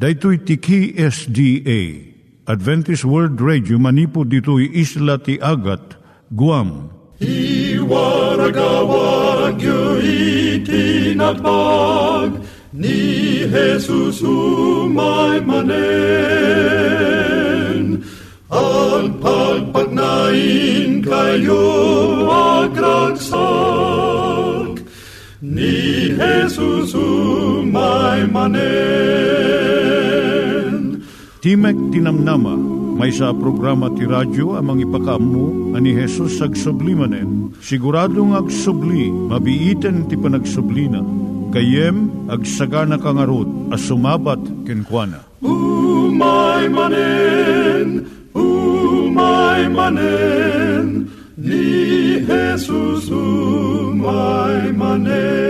Daitui tiki SDA Adventist World Radio manipud ditui isla ti Agat Guam. I waragawag yu itinatpag ni Jesus umay manen. Ang pagpagnain kayo agkansak ni Jesus umay manen. Timek Tinamnama, may sa programa ti radyo amang ipakaammo ani Jesus ag sublimanen. Siguradong ag subli, mabiiten ti panagsublina. Kayem ag sagana kangarot as sumabat kenkwana. Umay manen, umay manen, ni Jesus umay manen.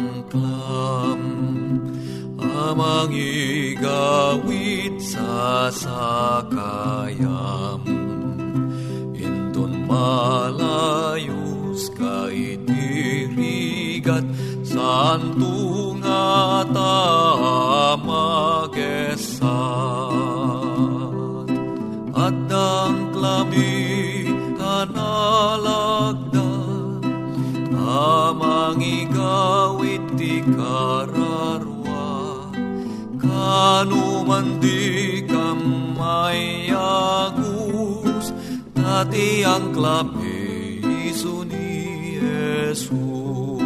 klam Amang igawit sa sakayam Intun malayus ka itirigat Santo nga tamagesat At ang klami igawit ti kararwa Kanuman di kamayagus Tati ang klami iso ni Jesus.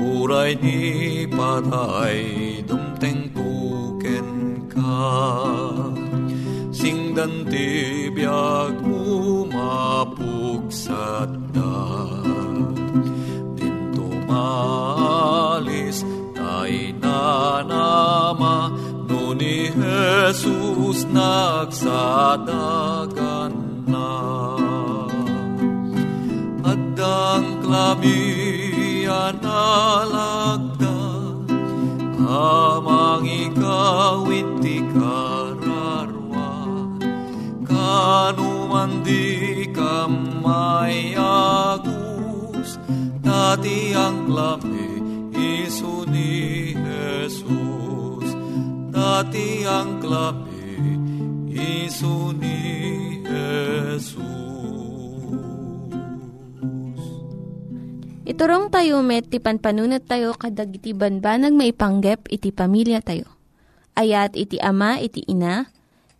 Uray ni patay dumteng tuken ka Singdan ti biag Jesus nagsadagan na Addang klabi analagda Amang ikawit ti kararwa. Kanuman di kamayagus Dati ang klami Dati ang klami iso ni Jesus Iturong tayo met, ti panpanunat tayo kadag iti banbanag maipanggep iti pamilya tayo. Ayat iti ama, iti ina,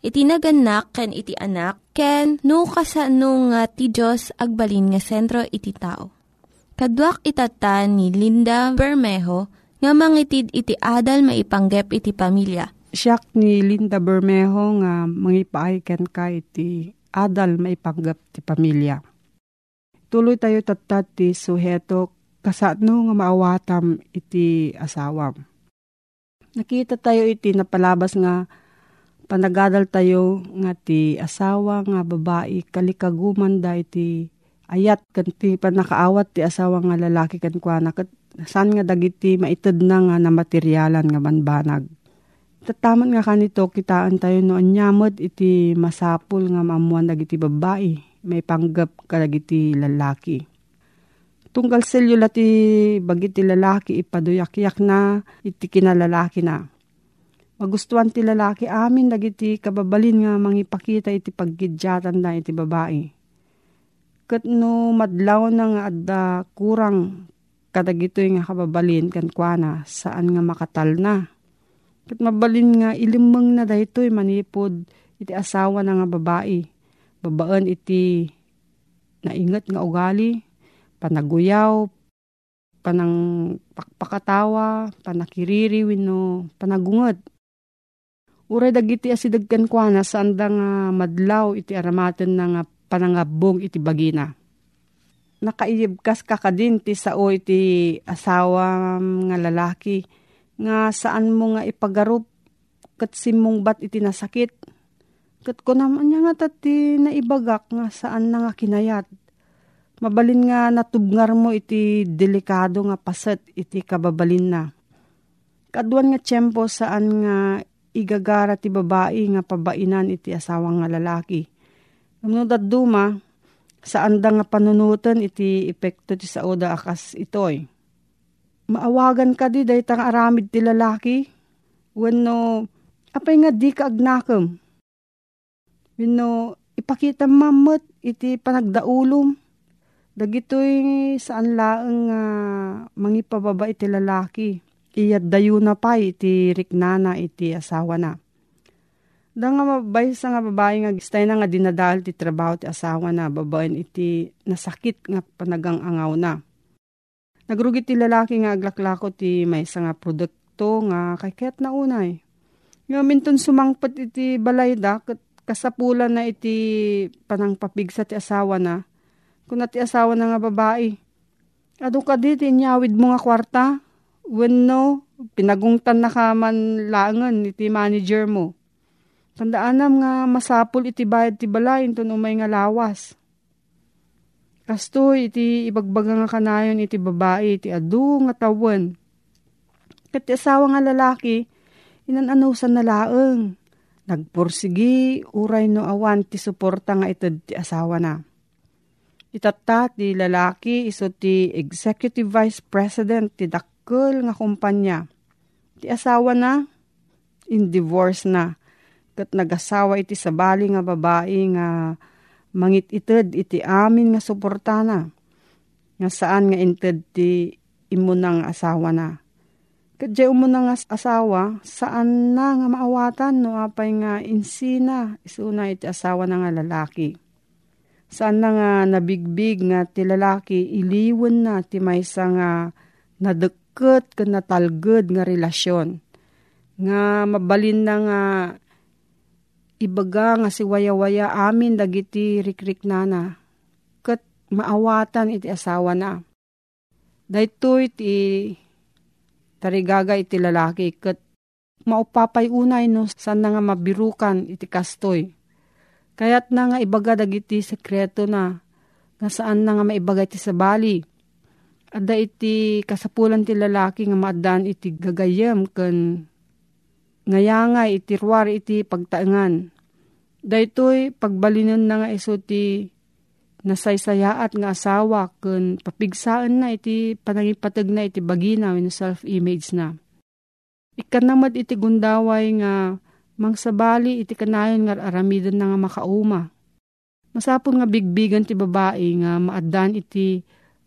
iti naganak, ken iti anak, ken no kasano nga ti Diyos agbalin nga sentro iti tao. Kaduak itata ni Linda Bermejo nga mangitid iti adal maipanggep iti pamilya. Siyak ni Linda Bermejo nga mangipaayken ka iti adal maipanggap ti pamilya. Tuloy tayo tatat ti suheto kasano nga maawatam iti asawam. Nakita tayo iti napalabas nga panagadal tayo nga ti asawa nga babae kalikaguman da iti ayat kan ti panakaawat ti asawa nga lalaki kan kwa na San nga dagiti maitid na nga na materyalan nga banbanag. Tataman nga kanito kitaan tayo no anyamot iti masapul nga maamuan dagiti babae. May panggap ka dagiti lalaki. Tunggal selyo lati bagiti lalaki ipaduyak-yak na iti kinalalaki na. Magustuhan ti lalaki amin dagiti kababalin nga mangipakita iti paggidyatan na iti babae. Kat no madlaw na nga adda kurang kadagitoy nga kababalin kan kuana saan nga makatal na. Kat mabalin nga ilimang na daytoy manipod iti asawa na nga babae. Babaan iti naingat nga ugali, panaguyaw, panang pakpakatawa, panakiriri wino, panagungot. Uray dagiti asidagkan kuana saan da nga madlaw iti aramaten na nga panangabong iti bagina nakaiyibkas ka kadin ti sao iti asawa nga lalaki nga saan mo nga ipagarup kat simong bat iti nasakit. Kat ko naman niya nga tati naibagak nga saan na nga kinayat. Mabalin nga natubngar mo iti delikado nga paset iti kababalin na. Kaduan nga tiyempo saan nga igagara ti babae nga pabainan iti asawa nga lalaki. Nung duma, saan da nga panunutan iti epekto ti sao da akas itoy. Maawagan ka di dahi tang aramid ti lalaki. Wano, apay nga di ka agnakam. Wano, ipakita mamot iti panagdaulom. Dagitoy saan laeng uh, mangipababa iti lalaki. Iyad dayo na pa iti riknana iti asawa na Da nga mabay sa nga babae nga gistay na nga dinadal ti trabaho ti asawa na babaen iti nasakit nga panagang angaw na. Nagrugi ti lalaki nga aglaklako ti may nga produkto nga kay kaya't na unay. Nga minton sumangpat iti balay da kasapulan na iti panang papigsa ti asawa na. Kung ti asawa na nga babae. Ado ka di, tinyawid mo nga kwarta. When no, pinagungtan na ka man langan iti manager mo Tandaanam nga masapul iti bayad ti balay ito umay nga lawas. Kasto iti ibagbaga nga kanayon iti babae iti adu nga tawen. Kat asawa nga lalaki, inananusan na laeng. Nagpursigi, uray no awan ti suporta nga itad ti asawa na. Itatta ti lalaki iso ti Executive Vice President ti dakkel nga kumpanya. Ti asawa na, in divorce na kat nagasawa iti sabali nga babae nga mangit ited iti amin nga suportana nga saan nga inted ti imunang asawa na. Kadya umunang asawa, saan na nga maawatan no apay nga insina isuna iti asawa na nga lalaki. Saan na nga nabigbig nga ti lalaki iliwan na ti maysa nga nadeket ken natalged nga relasyon. Nga mabalin na nga ibaga nga si waya-waya amin dagiti rikrik nana. Kat maawatan iti asawa na. Dahito iti tarigaga iti lalaki kat maupapay unay no saan na nga mabirukan iti kastoy. Kayat na nga ibaga dagiti sekreto na nga saan na nga maibaga iti sabali. Ada iti kasapulan ti lalaki nga maadan iti gagayem ken ngayangay iti ruwar iti pagtaengan. Daytoy pagbalinan na nga iso ti nasaysayaat nga asawa kun papigsaan na iti panangipatag na iti bagina when self-image na. Ikanamad iti gundaway nga mangsabali iti kanayon nga aramidan na nga makauma. Masapon nga bigbigan ti babae nga maadan iti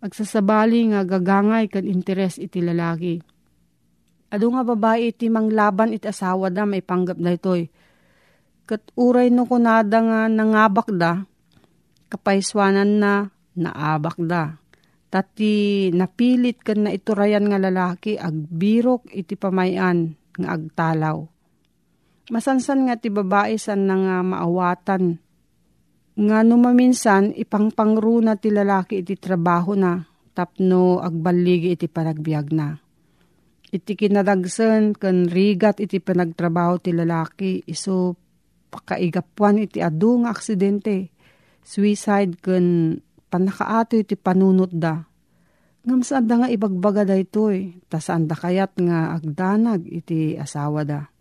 agsasabali nga gagangay kan interes iti lalaki Ado nga babae iti manglaban iti asawa da may panggap da itoy. Kat uray no kunada nga nangabak da, kapaiswanan na naabak da. Tati napilit kan na iturayan nga lalaki agbirok iti pamayan nga agtalaw. Masansan nga ti babae san na nga maawatan. Nga numaminsan ipangpangru na ti lalaki iti trabaho na tapno agbaligi iti panagbiag na iti kinadagsen ken rigat iti panagtrabaho ti lalaki iso pakaigapuan iti adu nga aksidente suicide ken panakaato iti panunot da Ngam saan da nga ibagbaga da ito eh. Ta saan da kayat nga agdanag iti asawa da.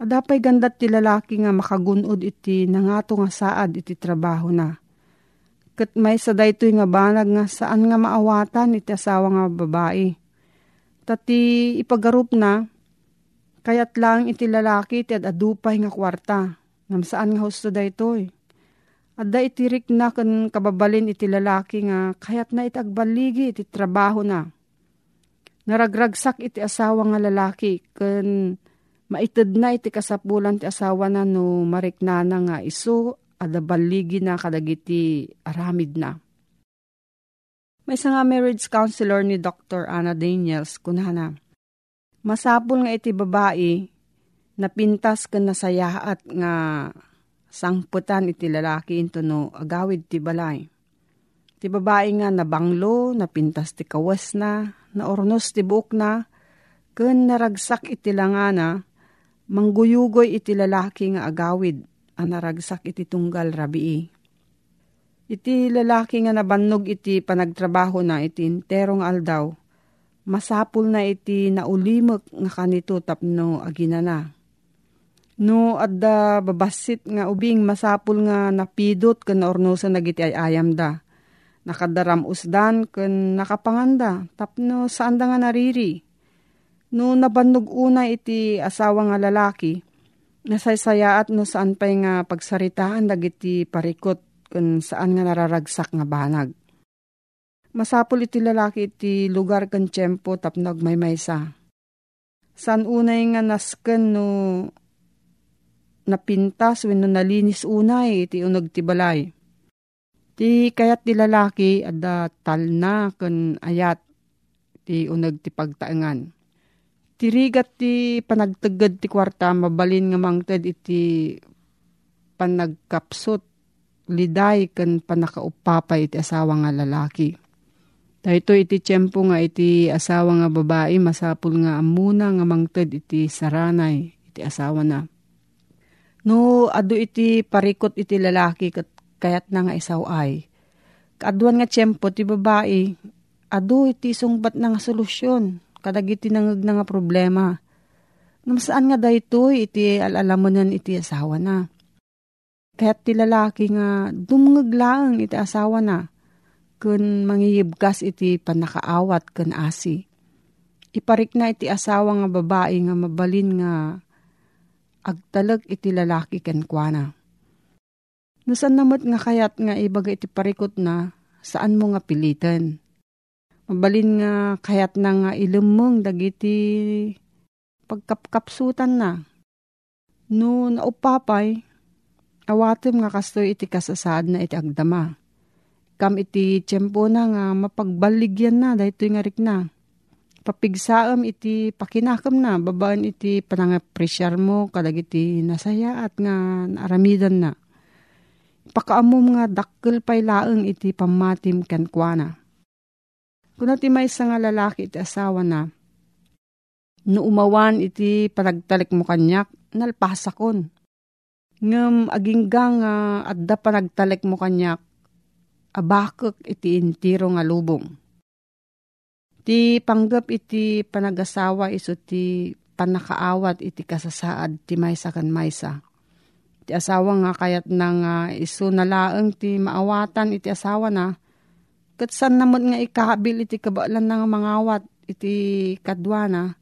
Adapay gandat ti lalaki nga makagunod iti nangato nga saad iti trabaho na. Kat may sa daytoy nga banag nga saan nga maawatan iti asawa nga babae. Tati ipagarup na, kayat lang iti lalaki iti adupay nga kwarta. Ngam saan nga husto daytoy. Adda itirik na kan kababalin iti lalaki nga kayat na itagbaligi iti trabaho na. Naragragsak iti asawa nga lalaki kan Maited na iti kasapulan ti asawa na no mariknana nga iso ada baligi na kadagiti aramid na. May nga marriage counselor ni Dr. Anna Daniels kunana. Masapul nga iti babae napintas ka nasayahat nga sangputan iti lalaki into no agawid ti balay. Ti babae nga nabanglo, napintas ti kawas na, naornos ti buok na, kun naragsak iti langana, Mangguyugoy iti lalaki nga agawid, anaragsak iti tunggal rabii. Iti lalaki nga nabannog iti panagtrabaho na iti interong aldaw, masapul na iti naulimek nga kanito tapno aginana. No adda babasit nga ubing masapul nga napidot ken ornosa nagiti ay ayam da. Nakadaram usdan ken nakapanganda tapno saan da nga nariri No nabannog una iti asawa nga lalaki, nasaysayaat no saan pa'y nga pagsaritaan dagiti parikot kung saan nga nararagsak nga banag. Masapol iti lalaki iti lugar kan tiyempo tapnog may. San unay nga nasken no napintas wenno nalinis unay iti unog ti balay. Ti kayat ti lalaki adda talna ken ayat ti unag ti pagtaengan Tirigat ti panagtagad ti kwarta, mabalin nga mangted iti panagkapsot, liday kan panakaupapay iti asawa nga lalaki. Dahito iti tiyempo nga iti asawa nga babae, masapul nga amuna nga mangted iti saranay, iti asawa na. No, ado iti parikot iti lalaki kat kayat na nga isaw ay. Kaaduan nga tiyempo ti babae, ado iti sungbat na nga solusyon kadagiti nangag nga problema. Namasaan nga dayto iti alalaman iti asawa na. Kaya't ti lalaki nga dumngag lang iti asawa na kun mangiyibgas iti panakaawat kun asi. Iparik na iti asawa nga babae nga mabalin nga agtalag iti lalaki ken kuana. Nusan namot nga kayat nga ibaga iti parikot na saan mo nga pilitan Mabalin nga kayat na nga ilumong dagiti pagkapkapsutan na. No naupapay, awatem nga kastoy iti kasasad na iti agdama. Kam iti tiyempo na nga mapagbaligyan na dahito nga rik na. Papigsaam iti pakinakam na, babaan iti panangapresyar mo kadag iti nasaya at nga naaramidan na. Pakaamom nga dakkel pay laeng iti pamatim kenkwana Kuna ti may nga lalaki iti asawa na, no umawan iti panagtalik mo kanyak, nalpasakon. Ngam agingga nga adda panagtalik mo kanyak, abakak iti intiro nga lubong. Ti panggap iti panagasawa iso ti panakaawat iti kasasaad ti maysa kan maysa. Ti asawa nga kayat na nga iso nalaeng ti maawatan iti asawa na, Kat saan naman nga ikahabil iti kabalan ng mangawat iti kadwana.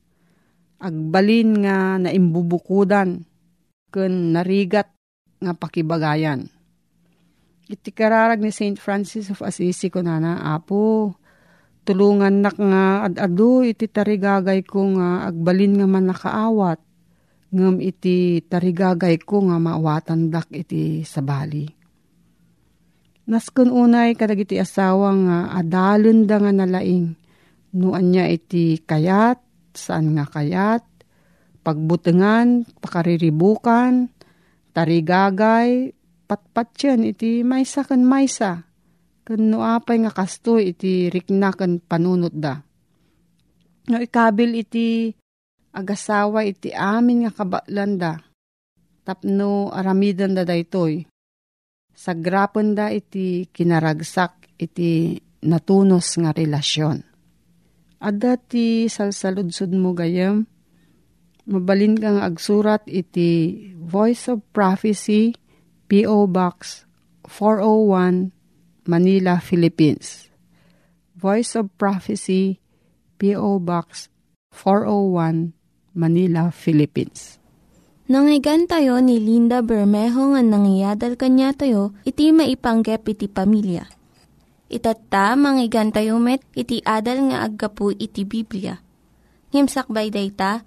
Agbalin nga naimbubukudan kun narigat nga pakibagayan. Iti kararag ni St. Francis of Assisi ko nana, Apo, tulungan nak nga ad-adu iti tarigagay ko nga agbalin nga man nakaawat ngam iti tarigagay ko nga maawatan dak iti sabali. Naskon unay kadagiti asawa nga adalon da nga nalaing. Nuan niya iti kayat, saan nga kayat, pagbutengan, pakariribukan, tarigagay, patpatyan iti maysa kan maysa. Kan nuapay nga kasto iti rikna kan panunot da. No ikabil iti agasawa iti amin nga kabaklan da. Tapno aramidan da daytoy Sagrapon da iti kinaragsak iti natunos nga relasyon. At dati salsaludsud mo gayam, mabalin kang agsurat iti Voice of Prophecy, P.O. Box 401, Manila, Philippines. Voice of Prophecy, P.O. Box 401, Manila, Philippines. Nangyigan tayo ni Linda Bermejo nga nangyadal kanya tayo, iti maipanggep iti pamilya. Itatta, manggigan tayo met, iti adal nga aggapu iti Biblia. Ngimsakbay day ta,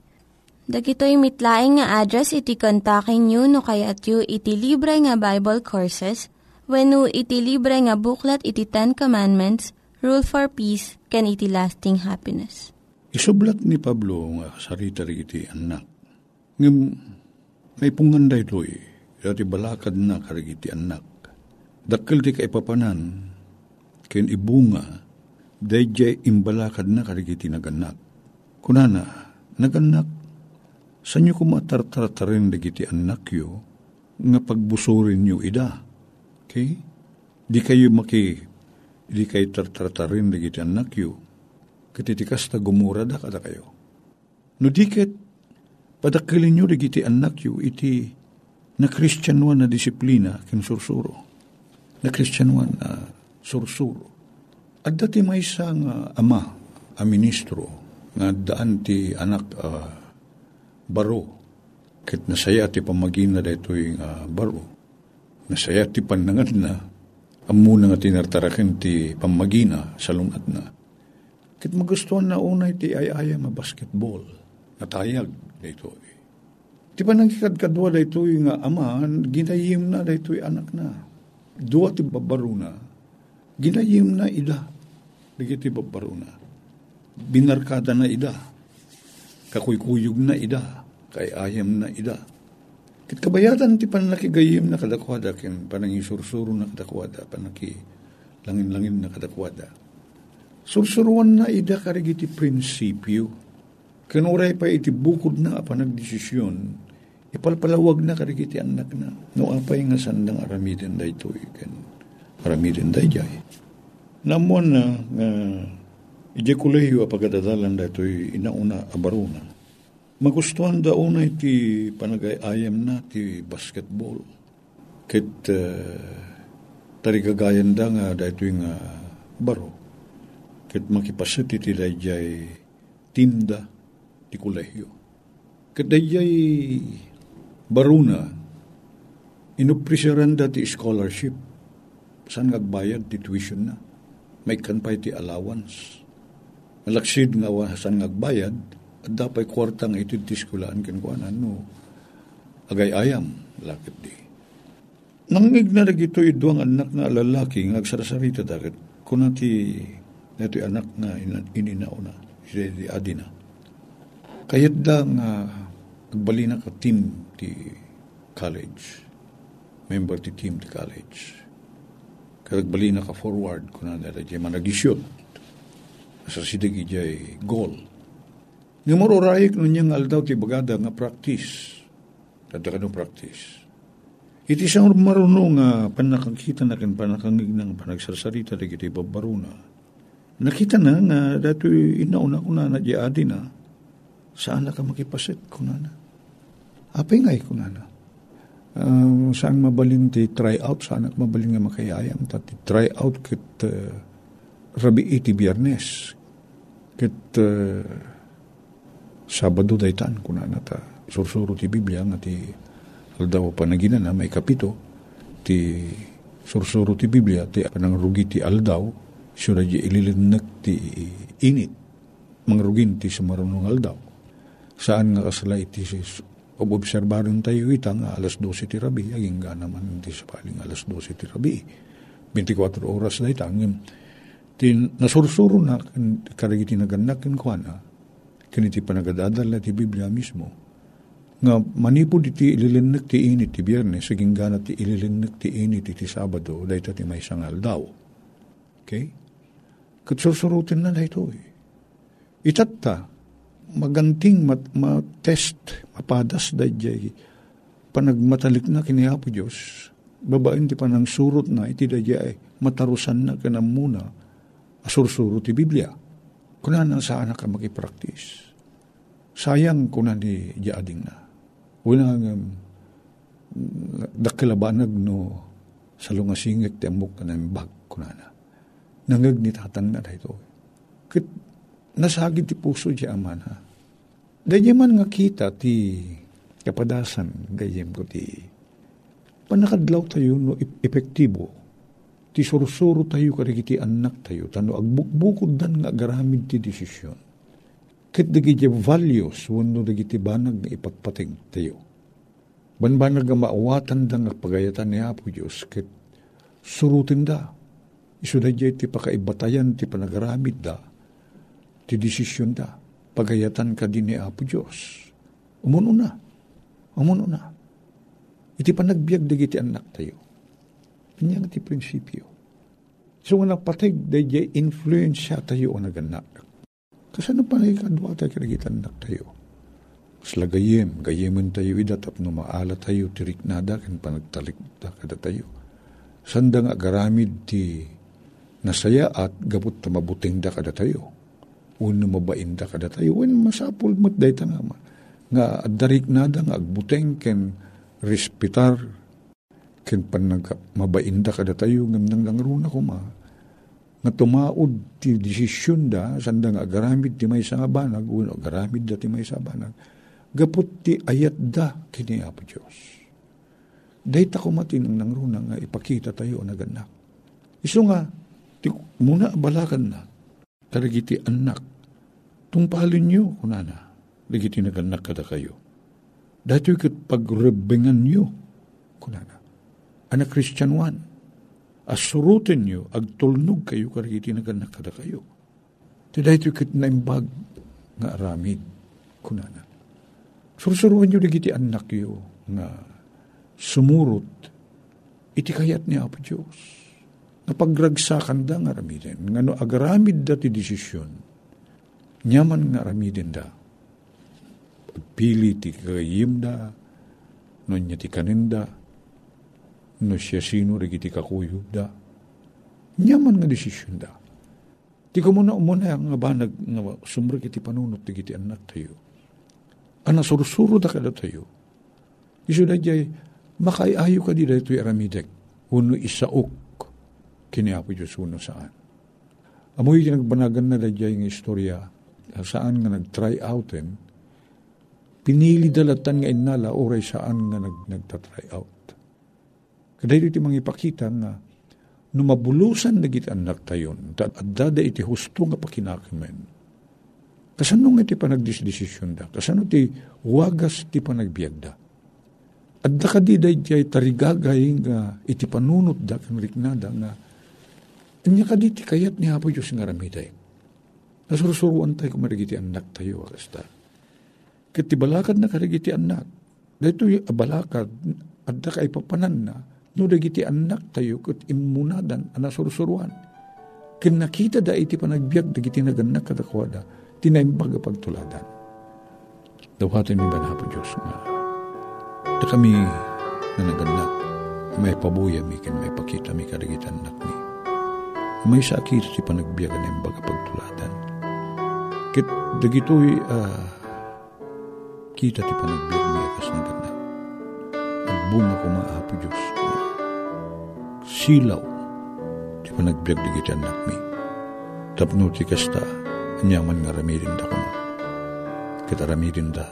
Dagitoy mitlaing nga address iti kontakin nyo no kayat yu iti libre nga Bible Courses when iti libre nga buklat iti Ten Commandments, Rule for Peace, can iti lasting happiness. Isublat ni Pablo nga sarita iti anak. Ngam may punganday to'y, dati balakad na karigiti anak. Dakil ti kaipapanan, ken ibunga, dayjay imbalakad na karigiti naganak. Kunana, naganak, sa inyo kumatartartarin dagiti anak yo, nga pagbusurin nyo ida. Okay? Di kayo maki, di kayo tartartarin dagiti anak yo, katitikas na gumura da kada kayo. No diket, padakilin nyo dagiti anak yo, iti na kristyanuan na disiplina kin sursuro. Na kristyanuan na sursuro. At dati may isang uh, ama, a ministro, nga daan ti anak uh, baro. Kit nasaya ti pamagina da ito yung uh, baro. Nasaya ti panangan na amuna nga tinartarakin ti pamagina sa lungat na. Kit magustuhan na unay ti ayaya nga basketball. Natayag da ito. Ti pa nagkikadkadwa da ito yung ama, ginayim na da ito anak na. Dua ti babaro na, ginayim na ida. Dagi ti babaro na. Binarkada na ida. Kakuykuyog na ida. Kay ayam na ida. Kit kabayatan ti panakigayim na kadakwada, kin panangisursuro na kadakwada, panaki langin-langin na kadakwada. Sursuruan na ida karigiti prinsipyo. Kinuray pa iti bukod na panagdesisyon, ipalpalawag na karigiti anak na. No apay nga sandang aramiden da ito, kan aramiden da jay. Namuan na nga uh, ije kuleyo apagadadalan da ito inauna abaruna. Magustuhan da una iti panagayayam na ti basketball. Kit uh, tarigagayan da nga da ito nga baro. Kit makipasit iti dayjay tinda ti kuleyo. Kit dayjay baruna inuprisaran da ti scholarship. Saan ngagbayad ti tuition na? May kanpay ti allowance. Malaksid nga saan ngagbayad, at dapat kwartang ito ti skulaan kinukuanan no. Agay ayam, lakit di. Nangig na ito iduang anak na lalaki, ngagsarasarita dakit, kuna ti neto anak na ininauna, si di adina. Kayat da nga agbali na ka team ti college, member ti team ti college. Karagbali na ka forward, kuna na da jay managisyot, sa ijay goal. Nga marurayik nun niyang aldaw ti bagada nga practice. Tadaka no practice. Iti isang marunong nga panakakita na kan panakangig ng panagsarsarita da kiti babaruna. Nakita na nga dato inauna ko na na di adi na saan na ka makipasit ko na na. Apay ngay ko na na. Uh, saan mabalin ti try out, saan ak mabalin nga makayayam. Tati try out kit uh, rabi iti biyernes. Kit uh, Sabado daytan kuna nata sursuro ti Biblia nga ti aldaw panagina na may kapito ti sursuro ti Biblia ti panangrugi ti aldaw sura di ililinag ti init. Mangrugin ti sumarunong aldaw. Saan nga kasala iti obobserbaron tayo ita nga alas 12 ti rabi aging nga naman ti sa paling alas 12 ti rabi. 24 oras na itang Ti nasursuro na karagiti naganak ken kuana ken iti panagadadal na ti Biblia mismo nga manipod iti ililinnek ti init ti biyernes saging gana ti ililinnek ti init iti Sabado dayta ti may sangal daw. Okay? Kat sursurutin na dayto eh. Itatta, maganting mat, ma-test, mapadas dayjay panagmatalik na kinihapo Diyos, babaen ti panang surot na iti dayjay matarusan na kanam muna asursuro ti Biblia. Kuna na saan ka makipraktis. Sayang kuna ni diading na. Una nga um, dakilabanag no sa lungasingit ti amok ka bag kuna na. Nangag ni tatang na dahito. Kit nasagid ti puso di aman ha. Dahil man nga kita ti kapadasan gayem ko ti panakadlaw tayo no epektibo ti sursuro tayo karigiti anak tayo. Tano agbukbukod dan nga garamid ti desisyon. Ket dagiti values wenno dagiti banag nga ipatpating tayo. Banbanag nga maawatan da nga pagayatan ni Apo Dios ket surutin da. Isu da ti pakaibatayan ti panagaramid da ti desisyon da. Pagayatan ka din ni Apo Dios umuno na. Umuno na. Iti panagbiag dagiti anak tayo kanya ti prinsipyo so nga napatig dagiti influence tayo o naganak Kasano pa nakikadwa tayo kinagitan tayo? Mas lagayem, gayemen tayo ida tapno maala tayo tirik nada kan panagtalik da kada tayo. Sanda nga garamid ti nasaya at gabot ta mabuting da kada tayo. Uno mabain da kada tayo. Wen masapul mat day nga nga darik nada nga agbuteng ken respitar ken panag mabain da kada tayo ngam nang langruna ko ma. Nga tumaod ti desisyon da sanda nga agaramid ti may nga banag uno agaramid da ti may sa banag gapot ti ayat da kini Apo Diyos dahi ta kumatin ang nangruna nga ipakita tayo na ganak. Iso nga ti, muna balakan na karagiti anak. Tungpalin nyo kunana ligiti naganak kada kayo. Dati kat pagrebengan nyo kunana anak Christian one asurutin nyo, agtulnog kayo kariti naganak kada kayo. Tiday ito kit na imbag nga aramid kunana. Surusuruan nyo digiti anak yo nga sumurot iti kayat ni Apo Diyos. Napagragsakan da nga aramidin. Nga no agaramid da ti desisyon. Nyaman nga aramidin da. Pagpili ti kagayim da. No niya ti kaninda no siya sino rigiti kakuyog da. Nyaman nga desisyon da. Ti ko muna umuna nga ba nag nga sumra panunot ti kiti anak tayo. Ana sursuro da kada tayo. Isu da jay makaiayo ka di da ito aramidek. Uno isaok kini Apo Diyos uno saan. Amoy nagbanagan na da jay nga istorya saan nga nag-try outen pinili dalatan nga inala oray saan nga nag, nagta-try out. Kadahil iti mga ipakita nga numabulusan na git anak tayon, at dada iti husto nga pakinakimen. Kasano nga iti panagdisdesisyon da? Kasano ti wagas ti panagbiag da? At da kadi da iti tarigagay nga iti panunot da kang riknada nga Anya kadi ti kayat ni Apo Diyos nga ramiday. Nasurusuruan tayo kumarigiti anak tayo, akasta. Kati balakad na karigiti anak. Dito yung balakad, at da kay papanan na, no dagiti anak tayo kat imunadan ana sursuruan. Kin nakita da iti panagbiag dagiti naganak kadakwada, tinaimbag pagtuladan. Dawatin mi ba na po Diyos nga, da kami na naganak, may pabuya mi kin may pakita mi kadagiti anak mi. May sakit ti panagbiagan ng baga pagtuladan. Kit dagitoy uh, kita ti panagbiag mi akas naganak. Nagbunga ko maapo Diyos silaw ti panagbiag di kita anak mi. Tapno ti kasta, anyaman nga ramirin da kuno. Kita ramirin da,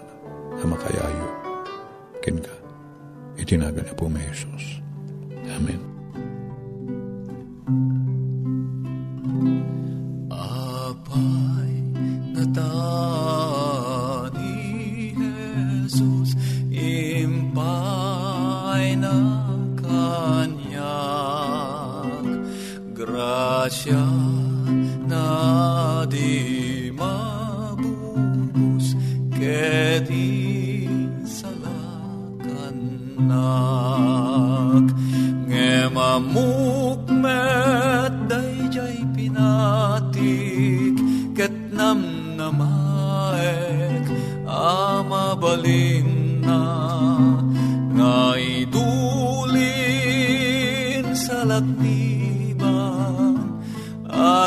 ama kayayo. Ken ka, itinaga na po may Jesus. Amen.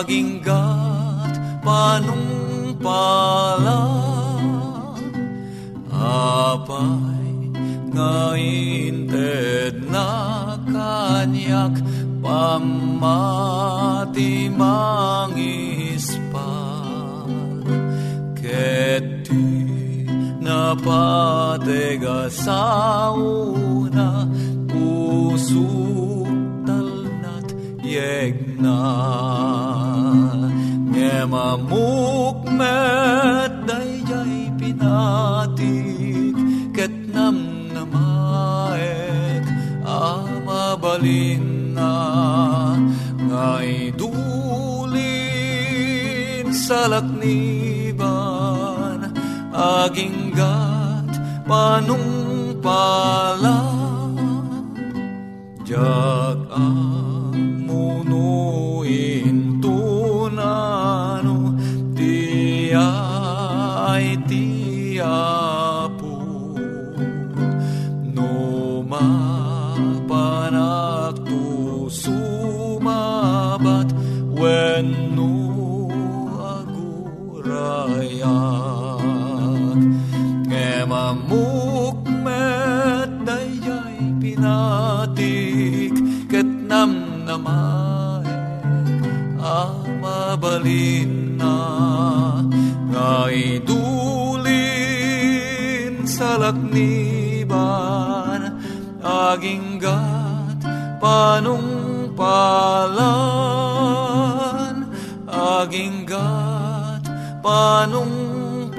Aging gat panumpala apay nga inted na kanyak pamati mangispal ket di napatega sa una yegna Ngemamukmet dayjay pinatik ket nam namaek amabalin na ngay dulin sa lakniban aging gat panungpala